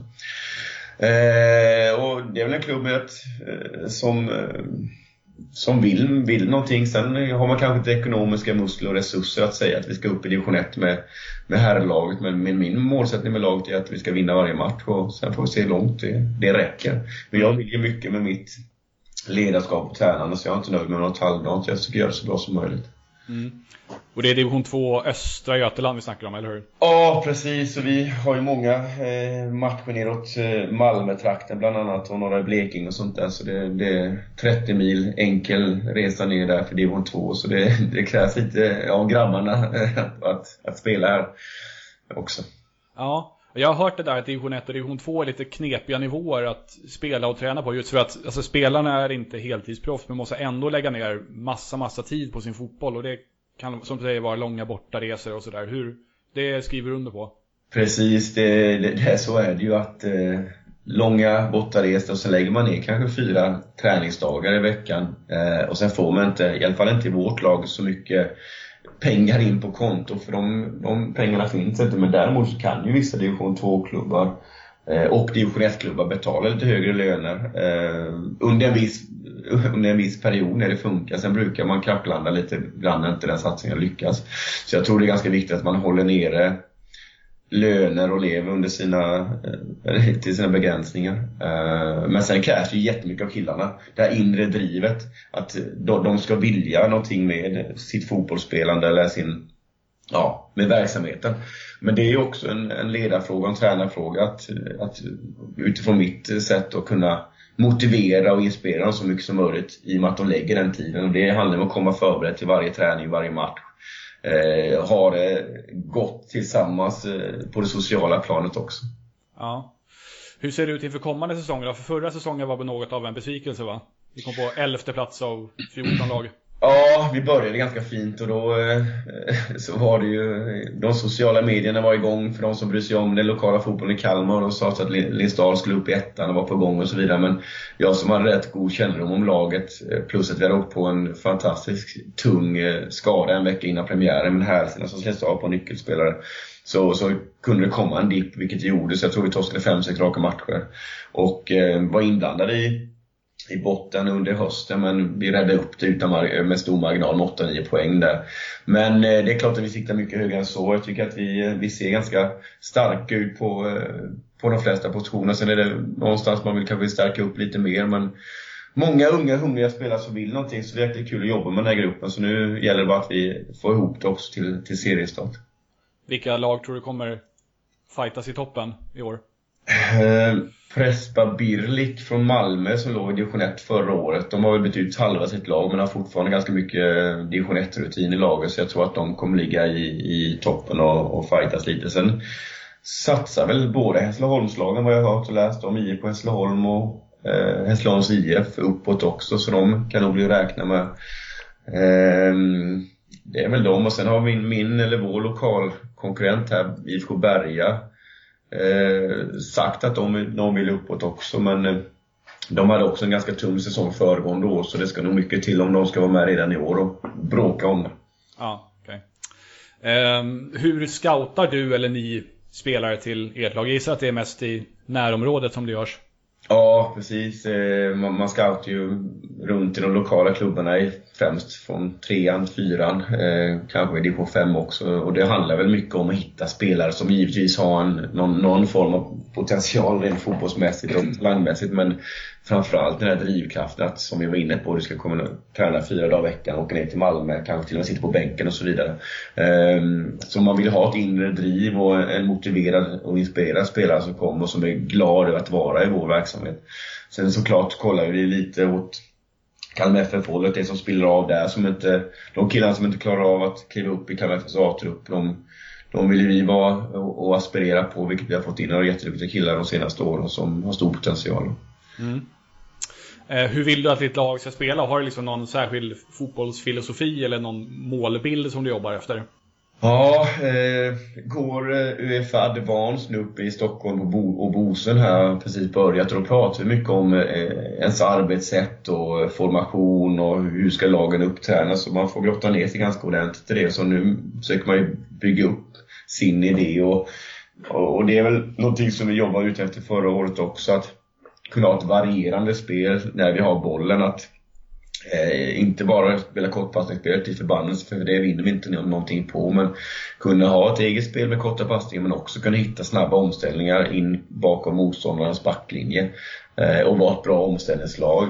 Eh, och det är väl en klubb med ett, eh, som eh, som vill, vill någonting. Sen har man kanske inte ekonomiska muskler och resurser att säga att vi ska upp i division 1 med, med herrlaget. Men, min, min målsättning med laget är att vi ska vinna varje match och sen får vi se hur långt det, det räcker. Men jag vill ju mycket med mitt ledarskap och tränande så jag är inte nöjd med något halvdant. Jag försöker göra det så bra som möjligt. Mm. Och det är division 2 östra Götaland vi snackar om, eller hur? Ja, precis. Och vi har ju många eh, matcher neråt eh, Malmötrakten bland annat och norra Blekinge och sånt där. Så det, det, är 30 mil enkel resa ner där för division 2. Så det, det krävs lite av grabbarna att, att, att spela här också. Ja, jag har hört det där att division 1 och division 2 är lite knepiga nivåer att spela och träna på. Just för att alltså, spelarna är inte heltidsproffs men måste ändå lägga ner massa, massa tid på sin fotboll. Och det kan som du säger vara långa bortaresor och sådär. Hur, det skriver du under på? Precis, det, det, det, så är det ju att eh, långa bortaresor och så lägger man ner kanske fyra träningsdagar i veckan. Eh, och sen får man inte, i alla fall inte i vårt lag, så mycket pengar in på konto för de, de pengarna finns inte. Men däremot så kan ju vissa division 2-klubbar eh, och division 1-klubbar betala lite högre löner eh, under, en viss, under en viss period när det funkar. Sen brukar man kracklanda lite ibland när inte den satsningen lyckas. Så jag tror det är ganska viktigt att man håller nere löner och lever under sina, eh, till sina begränsningar. Eh, men sen krävs det jättemycket av killarna. Det här inre drivet. Att de ska vilja någonting med sitt fotbollsspelande eller sin, ja, med verksamheten. Men det är ju också en, en ledarfråga, en tränarfråga att, att utifrån mitt sätt att kunna motivera och inspirera dem så mycket som möjligt i och med att de lägger den tiden. Och det handlar om att komma förberedd till varje träning, varje match. Eh, ha det gott tillsammans eh, på det sociala planet också. Ja. Hur ser det ut inför kommande säsonger då? För förra säsongen var det något av en besvikelse va? Vi kom på elfte plats av 14 lag. Ja, vi började ganska fint och då eh, så var det ju De sociala medierna var igång för de som bryr sig om den lokala fotbollen i Kalmar. och De sa att Lindsdal skulle upp i ettan och var på gång och så vidare. Men jag som hade rätt god kännedom om laget, eh, plus att vi hade åkt på en fantastisk tung eh, skada en vecka innan premiären med hälsenan som släpptes av på nyckelspelare. Så, så kunde det komma en dipp, vilket det gjorde. Så jag tror vi torskade 5-6 raka matcher. Och eh, var inblandade i i botten under hösten men vi räddade upp det utan med stor marginal med 8-9 poäng där. Men eh, det är klart att vi siktar mycket högre än så. Jag tycker att vi, eh, vi ser ganska starka ut på, eh, på de flesta positioner. Sen är det någonstans man vill kanske stärka upp lite mer men Många unga hungriga spelare som vill någonting så det är jäkligt kul att jobba med den här gruppen. Så nu gäller det bara att vi får ihop det också till, till seriestart. Vilka lag tror du kommer fightas i toppen i år? Eh, Prespa Birlik från Malmö som låg i division 1 förra året. De har väl bytt ut halva sitt lag men har fortfarande ganska mycket eh, division 1-rutin i laget så jag tror att de kommer ligga i, i toppen och, och fightas lite. Sen satsar väl både Hässleholmslagen vad jag har hört och läst om IF på Hässleholm och eh, Hässleholms IF uppåt också så de kan nog bli att räkna med. Eh, det är väl de och sen har vi min, min eller vår lokalkonkurrent här, IFK Berga eh, sagt att de, de vill uppåt också men eh, de hade också en ganska tung säsong föregående år så det ska nog mycket till om de ska vara med redan i år och bråka om det. Ja, okay. eh, hur scoutar du eller ni spelare till ert lag? Jag gissar att det är mest i närområdet som det görs? Ja, precis. Eh, man scoutar ju runt i de lokala klubbarna, främst från trean, fyran, eh, kanske i division 5 också. Och det handlar väl mycket om att hitta spelare som givetvis har en, någon, någon form av potential rent fotbollsmässigt och talangmässigt. Men framförallt den här drivkraften att, som vi var inne på, du ska komma och träna fyra dagar i veckan, åka ner till Malmö, kanske till och med sitta på bänken och så vidare. Ehm, så så man vill ha ett inre driv och en motiverad och inspirerad spelare som kommer och som är glad över att vara i vår verksamhet. Sen såklart kollar vi lite åt Kalmar FF-hållet, det som spiller av där som inte, de killarna som inte klarar av att kliva upp i Kalmar FFs A-trupp, de, de vill vi vara och, och aspirera på, vilket vi har fått in några jätteduktiga killar de senaste åren som har stor potential. Mm. Eh, hur vill du att ditt lag ska spela? Har du liksom någon särskild fotbollsfilosofi eller någon målbild som du jobbar efter? Ja, eh, går eh, Uefa Advance nu uppe i Stockholm och, Bo och Bosön här precis börjat och då pratar vi mycket om eh, ens arbetssätt och formation och hur ska lagen upptränas så man får grotta ner sig ganska ordentligt i det. Så nu försöker man ju bygga upp sin idé och, och det är väl någonting som vi jobbade ute efter förra året också att kunna ha ett varierande spel när vi har bollen. Att eh, inte bara spela kortpassningsspel till förbannelse, för det vinner vi inte någonting på. Men kunna ha ett eget spel med korta passningar, men också kunna hitta snabba omställningar in bakom motståndarens backlinje. Eh, och vara ett bra omställningslag.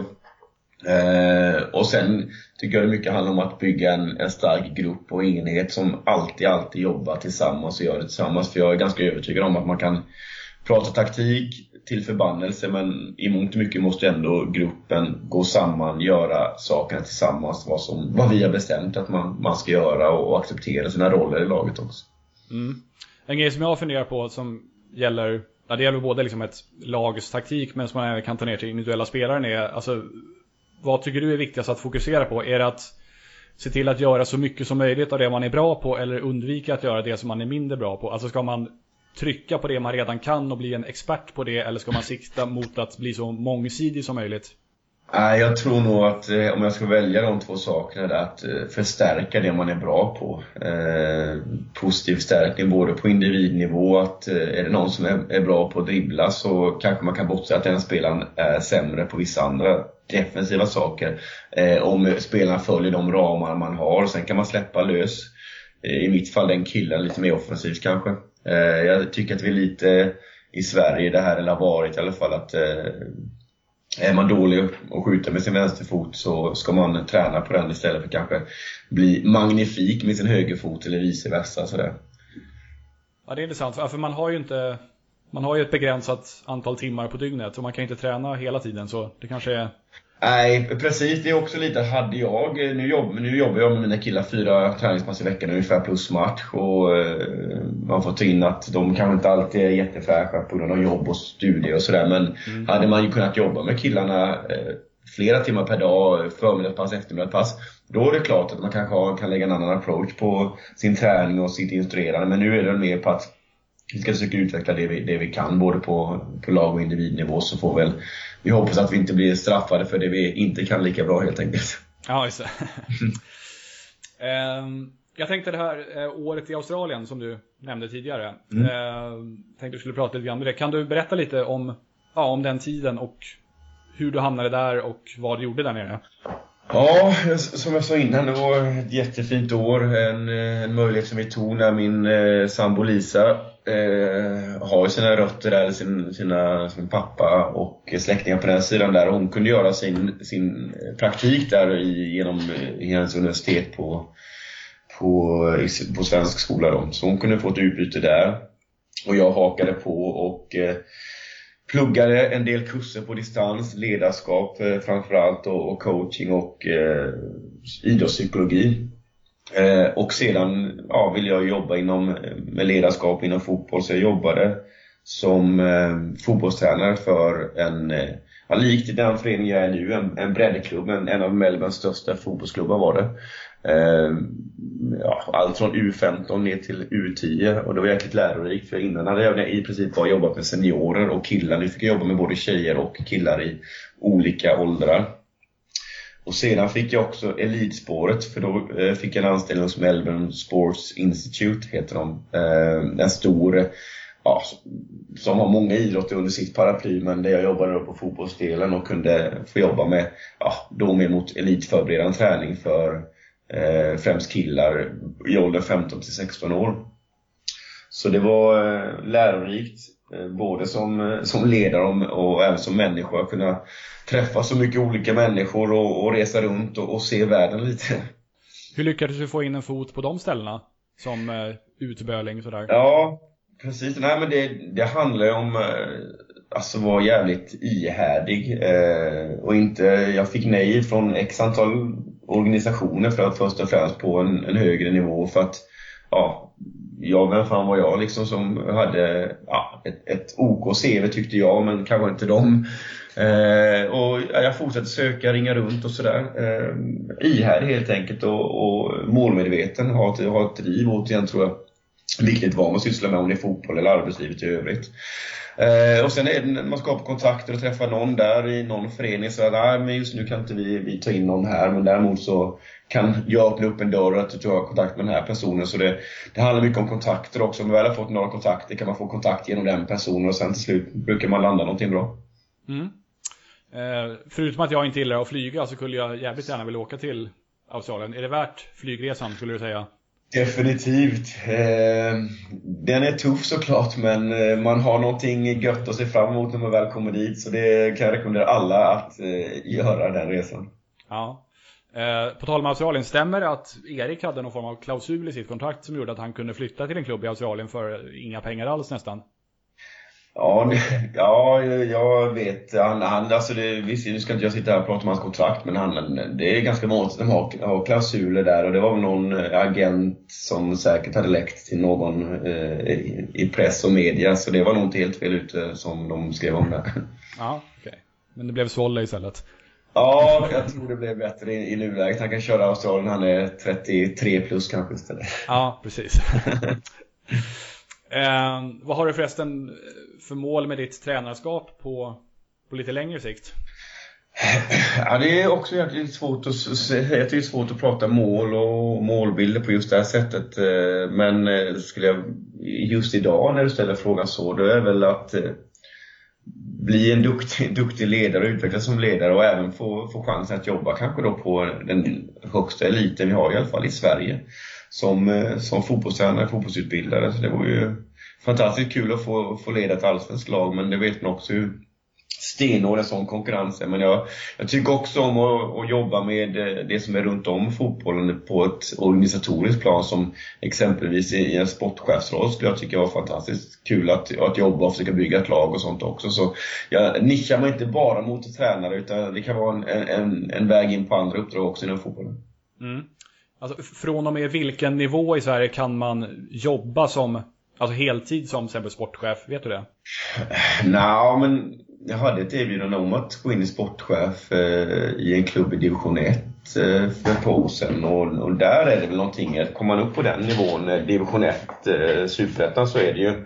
Eh, och sen tycker jag det mycket handlar om att bygga en, en stark grupp och enhet som alltid, alltid jobbar tillsammans och gör det tillsammans. För jag är ganska övertygad om att man kan prata taktik, till förbannelse men i mångt och mycket måste ändå gruppen gå samman, göra sakerna tillsammans, vad, som, vad vi har bestämt att man, man ska göra och, och acceptera sina roller i laget också. Mm. En grej som jag funderar på som gäller, ja, det gäller både liksom ett lags taktik men som man även kan ta ner till individuella spelaren är, alltså vad tycker du är viktigast att fokusera på? Är det att se till att göra så mycket som möjligt av det man är bra på eller undvika att göra det som man är mindre bra på? Alltså ska man trycka på det man redan kan och bli en expert på det eller ska man sikta mot att bli så mångsidig som möjligt? Nej, jag tror nog att eh, om jag ska välja de två sakerna, är att eh, förstärka det man är bra på. Eh, positiv förstärkning både på individnivå, att är det någon som är, bra på att dribbla så kanske man kan bortse att den spelaren är sämre på vissa andra defensiva saker. Om spelarna följer de ramar man har, sen kan man släppa lös, i mitt fall den killen lite mer offensivt kanske. Eh, jag tycker att vi är lite i Sverige, det här eller har varit i alla fall, att eh, är man dålig och skjuter med sin vänsterfot så ska man träna på den istället för kanske bli magnifik med sin högerfot eller vice versa. Sådär. Ja, det är intressant. För man har ju inte man har ju ett begränsat antal timmar på dygnet och man kan inte träna hela tiden så det kanske är Nej, precis. Det är också lite, hade jag, nu, jobb, nu jobbar jag med mina killar fyra träningspass i veckan ungefär plus match och eh, man får ta in att de kanske inte alltid är jättefräscha på grund av jobb och studier och sådär men mm. hade man ju kunnat jobba med killarna eh, flera timmar per dag, förmiddagspass, eftermiddagspass, då är det klart att man kanske har, kan lägga en annan approach på sin träning och sitt instruerande. Men nu är det mer på att vi ska försöka utveckla det vi, det vi kan både på, på lag och individnivå så får väl vi hoppas att vi inte blir straffade för det vi inte kan lika bra helt enkelt. Ja, just det. um, jag tänkte det här eh, året i Australien som du nämnde tidigare. Mm. Uh, tänkte du skulle prata lite grann om det. Kan du berätta lite om, ja, om den tiden och hur du hamnade där och vad du gjorde där nere? Ja, som jag sa innan, det var ett jättefint år. En, eh, en möjlighet som vi tog när min eh, sambo Lisa eh, har sina rötter där, sin, sina, sin pappa och släktingar på den sidan där. Hon kunde göra sin, sin eh, praktik där i, genom eh, hennes universitet på, på, på svensk skola. Då. Så hon kunde få ett utbyte där. Och jag hakade på och eh, pluggade en del kurser på distans, ledarskap eh, framförallt och, och coaching och eh, idrottspsykologi. Eh, och sedan ja, ville jag jobba inom, eh, med ledarskap inom fotboll så jag jobbade som eh, fotbollstränare för en, eh, ja, likt den förening jag är nu, en, en breddklubb, en, en av Melbournes största fotbollsklubbar var det. Eh, ja, allt från U15 ner till U10 och det var jäkligt lärorikt för innan hade jag i princip bara jobbat med seniorer och killar. Nu fick jag jobba med både tjejer och killar i olika åldrar. Och sedan fick jag också elitspåret för då eh, fick jag en anställning hos Melbourne Sports Institute, heter de. Eh, en stor, ja, som har många idrotter under sitt paraply men där jag jobbade på fotbollsdelen och kunde få jobba med, ja, då mer mot elitförberedande träning för eh, främst killar i åldern 15 till 16 år. Så det var eh, lärorikt, eh, både som, eh, som ledare och, även som människa, att kunna träffa så mycket olika människor och, och resa runt och, och, se världen lite. Hur lyckades du få in en fot på de ställena? Som eh, utböling sådär? Ja, precis. Nej men det, det handlar ju om eh, alltså vara jävligt ihärdig eh, och inte, jag fick nej från x antal organisationer för att först och främst på en, en högre nivå för att ja, ja, vem fan var jag liksom som hade ja, ett, ett OK CV tyckte jag, men kanske inte de. Eh, och jag fortsatte söka, ringa runt och sådär. Eh, ihärdig helt enkelt och, och målmedveten, ha ett, ha ett driv återigen tror jag. Viktigt vad man sysslar med, om det är fotboll eller arbetslivet i övrigt. Eh, och sen är det när man skapar kontakter och träffar någon där i någon förening så att nej, men just nu kan inte vi, vi ta in någon här men däremot så kan jag öppna upp en dörr och att du har kontakt med den här personen. Så det, det handlar mycket om kontakter också. Om man väl har fått några kontakter kan man få kontakt genom den personen och sen till slut brukar man landa någonting bra. Mm. Eh, förutom att jag inte gillar att flyga så skulle jag jävligt gärna vilja åka till Australien. Är det värt flygresan skulle du säga? Definitivt. Eh, den är tuff såklart men eh, man har någonting gött att se fram emot när man väl kommer dit. Så det kan jag rekommendera alla att eh, göra den resan. Ja. På tal om Australien, stämmer det att Erik hade någon form av klausul i sitt kontrakt som gjorde att han kunde flytta till en klubb i Australien för inga pengar alls nästan? Ja, ja, jag vet. Han, han, alltså det, visst, nu ska inte jag sitta här och prata om hans kontrakt, men han, det är ganska vanligt att de har, har klausuler där och det var väl någon agent som säkert hade läckt till någon eh, i, i, press och media, så det var nog inte helt fel ute som de skrev om det. Ja, okej. Okay. Men det blev Svolle istället? Ja, jag tror det blev bättre i, i nuläget. Han kan köra Australien, han är 33 plus kanske istället. Ja, precis. Eh, vad har du förresten för mål med ditt tränarskap på, på lite längre sikt? Ja, det är också egentligen svårt att säga. Det är svårt att prata mål och målbilder på just det här sättet. Eh, men eh, skulle jag, just idag när du ställer frågan så, då är väl att eh, bli en duktig, duktig ledare och utvecklas som ledare och även få, få chansen att jobba kanske då på den högsta eliten vi har i alla fall i Sverige som, som fotbollstränare, fotbollsutbildare. Så det var ju fantastiskt kul att få, få leda ett allsvenskt lag men det vet man också hur stenhård en sån konkurrens är. Men jag, jag tycker också om att, att, jobba med eh, det som är runt om fotbollen på ett organisatoriskt plan som exempelvis i en sportchefsroll skulle jag tycka var fantastiskt kul att, att jobba och försöka bygga ett lag och sånt också. Så jag nischar mig inte bara mot tränare utan det kan vara en, en, en väg in på andra uppdrag också inom fotbollen. Mm. Alltså, från och med vilken nivå i Sverige kan man jobba som Alltså heltid som till exempel sportchef, vet du det? Nej, men jag hade ett erbjudande om att gå in i sportchef eh, i en klubb i division 1 för ett par år sedan. Och, och, där är det väl någonting, att kommer man upp på den nivån, eh, division 1, eh, superettan, så är det ju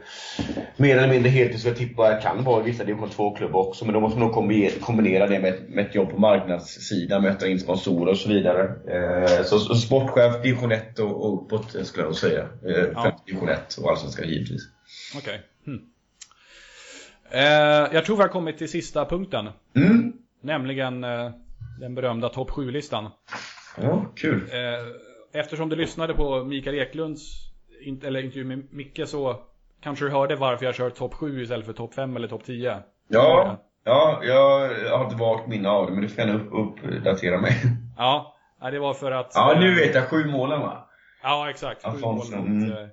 mer eller mindre heltid. Så jag tippar det kan vara i vissa division 2-klubbar också. Men då måste man nog kombinera det med, med ett jobb på marknadssidan, möta in sponsorer och så vidare. Eh, så, så, sportchef division 1 och, och uppåt skulle jag säga. Eh, ja. division 1 och allsvenskan givetvis. Okej. Okay. Hmm. Eh, jag tror vi har kommit till sista punkten. Mm. Nämligen eh, den berömda topp 7-listan. Ja, kul. Eh, eftersom du lyssnade på Mikael Eklunds eller intervju med Micke så kanske du hörde varför jag kör topp 7 istället för topp 5 eller topp 10. Ja, ja, jag har inte vagt minne av det men du får gärna upp, uppdatera mig. Ja, det var för att... Ja, nu vet jag. Sju målen va? Ja, exakt. Sju mål mot mm.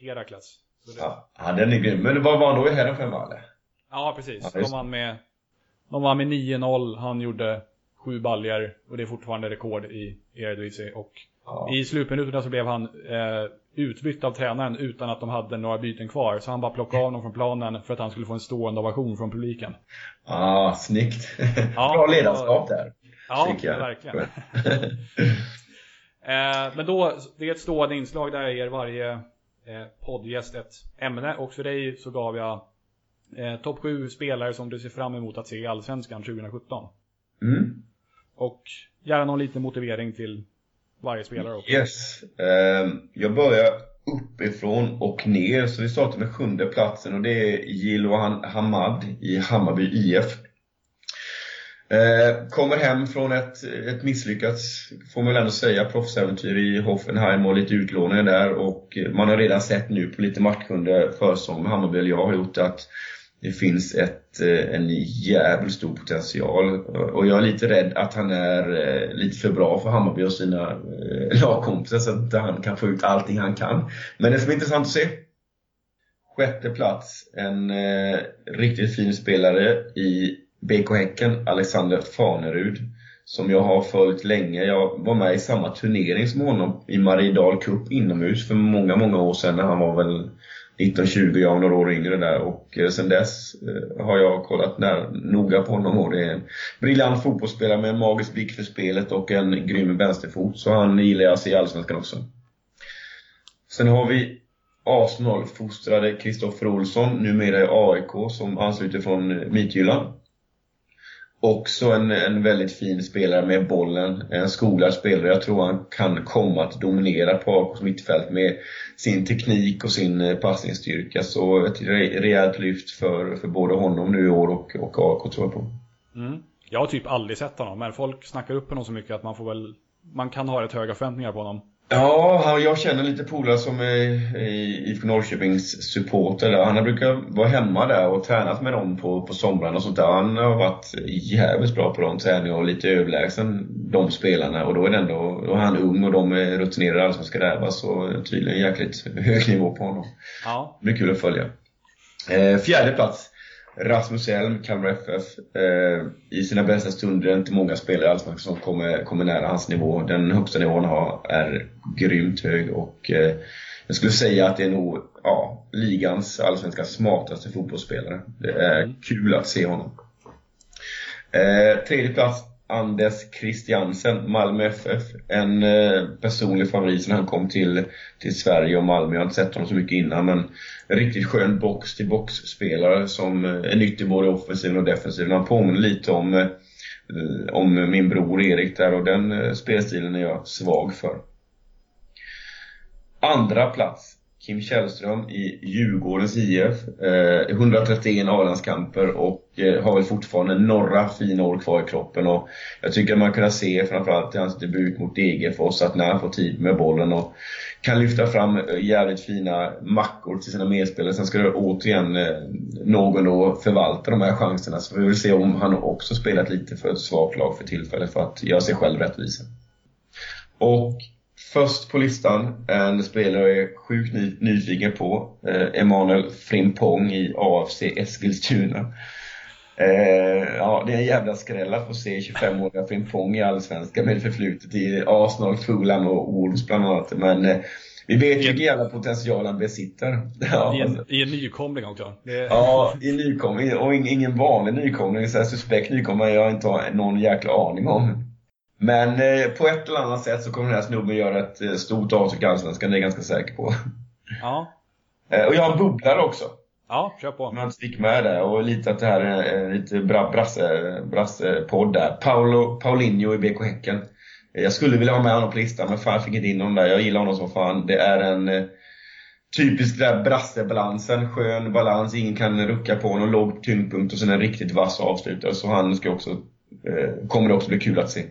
Herakles. Det... Ja, den är grym. Men vad var han då i Heerenveen va? Ja, precis. Ja, de vann med, de vann med 9-0. Han gjorde sju baljer och det är fortfarande rekord i Eredivisie. Och ja. i slutminuterna så blev han eh, utbytt av tränaren utan att de hade några byten kvar. Så han bara plockade av honom från planen för att han skulle få en stående ovation från publiken. Ah, snyggt. Ja, Bra ledarskap där. Ja, verkligen. eh, men då, det är ett stående inslag där jag ger varje eh, poddgäst ett ämne. Och för dig så gav jag Eh, Topp 7 spelare som du ser fram emot att se i Allsvenskan 2017. Mm. Och gärna någon liten motivering till varje spelare också. Yes. Ehm, jag börjar uppifrån och ner. Så vi startar med sjunde platsen och det är Jilohan Hamad i Hammarby IF. Ehm, kommer hem från ett, ett misslyckat, får man väl ändå säga, proffsäventyr i Hoffenheim och lite utlåningar där. Och man har redan sett nu på lite matcher under försäsongen, Hammarby eller jag har gjort att det finns ett, eh, en jävligt stor potential och jag är lite rädd att han är eh, lite för bra för Hammarby och sina eh, lagkompisar så att han kan få ut allting han kan. Men det som är intressant att se Sjätte plats, en eh, riktigt fin spelare i BK Häcken, Alexander Fanerud. Som jag har följt länge. Jag var med i samma turnering som honom i Mariedal Cup inomhus för många, många år sedan när han var väl 19-20, jag var några år yngre där och eh, sen dess eh, har jag kollat där, noga på honom och det är en briljant fotbollsspelare med en magisk blick för spelet och en grym vänsterfot. Så han gillar jag att se i Allsvenskan också. Sen har vi Arsenal-fostrade Kristoffer Olsson, numera i AIK, som ansluter från Midtjylland. Också en, en väldigt fin spelare med bollen. En skolad spelare. Jag tror han kan komma att dominera på AIKs mittfält med sin teknik och sin eh, passningsstyrka. Så ett rejält lyft för, för både honom nu i år och, och AIK tror jag på. Mm. Jag har typ aldrig sett honom, men folk snackar upp honom så mycket att man får väl man kan ha rätt höga förväntningar på honom. Ja, jag känner lite polare som är IFK Norrköpings supporter. Han brukar vara hemma där och tränat med dem på, på somrarna och sånt där. Han har varit jävligt bra på de träningarna och lite överlägsen de spelarna. Och då är, det ändå, då är han ung och de är rutinerade allsvenska rävar. Så tydligen jäkligt hög nivå på honom. Ja. Det blir kul att följa. Eh, fjärde plats. Rasmus Elm, Kalmar FF. Eh, I sina bästa stunder är det inte många spelare i Allsvenskan som kommer, kommer nära hans nivå. Den högsta nivån han har är grymt hög och eh, jag skulle säga att det är nog ja, ligans, allsvenskans smartaste fotbollsspelare. Det är mm. kul att se honom. Eh, tredje plats, Anders Christiansen, Malmö FF. En eh, personlig favorit när han kom till, till Sverige och Malmö. Jag har inte sett honom så mycket innan men riktigt skön box-till-box-spelare som eh, är nyttig både offensiven och defensiven. Han påminner lite om, eh, om min bror Erik där och den eh, spelstilen är jag svag för. Andra plats, Kim Källström i Djurgårdens IF. Eh, 131 A-landskamper och eh, har väl fortfarande några fina år kvar i kroppen. Och jag tycker att man kan se framförallt i hans debut mot Degerfors att när han får tid med bollen och kan lyfta fram eh, jävligt fina mackor till sina medspelare. Sen ska det återigen eh, någon då förvalta de här chanserna. Så vi vill se om han också spelat lite för ett svagt lag för tillfället för att göra sig själv rättvisa. Och Först på listan, en spelare jag är sjukt ny, nyfiken på. Eh, Emanuel Frimpong i AFC Eskilstuna. Eh, ja, det är en jävla skräll att få se 25-åriga Frimpong i Allsvenskan med förflutet i Arsenal, Fulham och Wolves bland annat. Men eh, vi vet vilken jävla potential han besitter. Ja. I, en, I en nykomling också. Det... Ja, i en nykomling. Och ingen vanlig nykomling. Så här suspekt nykomling jag inte har någon jäkla aning om. Men eh, på ett eller annat sätt så kommer den här snubben göra ett eh, stort avtryck i Allsvenskan, det är jag ganska säker på. Ja. Eh, och jag har en bubblare också. Ja, kör på. Om jag stick med där och lite att det här är lite bra brasse, brassepodd där. Paolo, Paulinho i BK Häcken. Jag skulle vilja ha med honom på listan men fan jag fick inte in honom där. Jag gillar honom som fan. Det är en typisk där brassebalansen. Skön balans, ingen kan rucka på honom. Låg tyngdpunkt och sen en riktigt vass avslutare. Så han ska också, eh, kommer det också bli kul att se.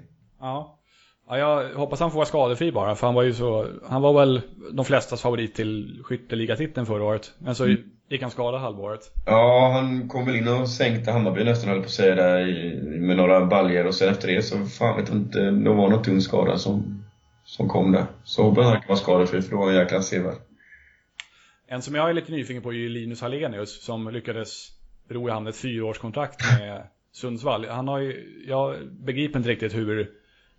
Ja. ja, jag hoppas han får vara skadefri bara. För han var ju så, han var väl de flestas favorit till skytteligatiteln förra året. Men så mm. gick han skadad halvåret. Ja, han kom väl in och sänkte Hammarby nästan, höll på att säga där med några baljer och sen efter det så fan vet jag inte, det var någon tung skada som, som kom där. Så hoppas han kan vara skadefri för då var han jäkla sevärd. En som jag är lite nyfiken på är Linus Hallenius som lyckades ro i hamn ett fyraårskontrakt med Sundsvall. Han har ju, jag begriper inte riktigt hur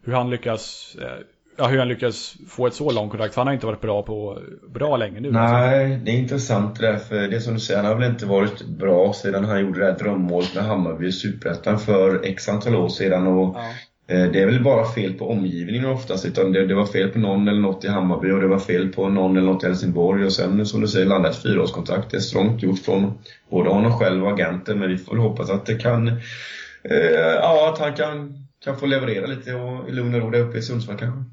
hur han lyckas eh, Ja, hur han lyckas få ett så långt kontrakt, för han har inte varit bra på bra länge nu. Nej, alltså. det är intressant det där, för det som du säger, han har väl inte varit bra sedan han gjorde det här drömmålet med Hammarby i Superettan för x antal år sedan. Och ja. Eh, det är väl bara fel på omgivningen oftast, utan det, det, var fel på någon eller något i Hammarby och det var fel på någon eller något i Helsingborg och sen som du säger landa ett fyraårskontrakt. Det är strångt gjort från både honom själv och agenten, men vi får väl hoppas att det kan, eh, ja att han kan kan få leverera lite och i lugn och ro där uppe i Sundsvall kanske.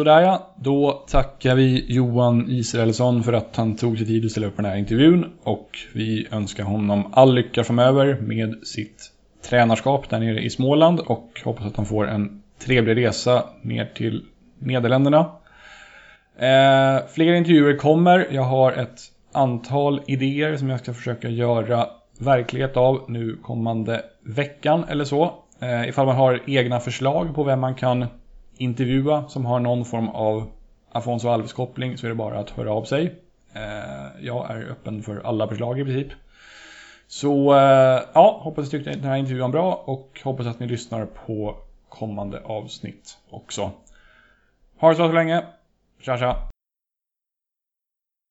Sådär ja, då tackar vi Johan Israelsson för att han tog sig tid att ställa upp på den här intervjun. Och vi önskar honom all lycka framöver med sitt tränarskap där nere i Småland. Och hoppas att han får en trevlig resa ner till Nederländerna. Eh, fler intervjuer kommer. Jag har ett antal idéer som jag ska försöka göra verklighet av nu kommande veckan eller så. Eh, ifall man har egna förslag på vem man kan intervjua som har någon form av Afonso Alves-koppling så är det bara att höra av sig. Eh, jag är öppen för alla förslag i princip. Så eh, ja, hoppas att ni tyckte den här intervjun var bra och hoppas att ni lyssnar på kommande avsnitt också. Ha det så, så länge. Tja tja!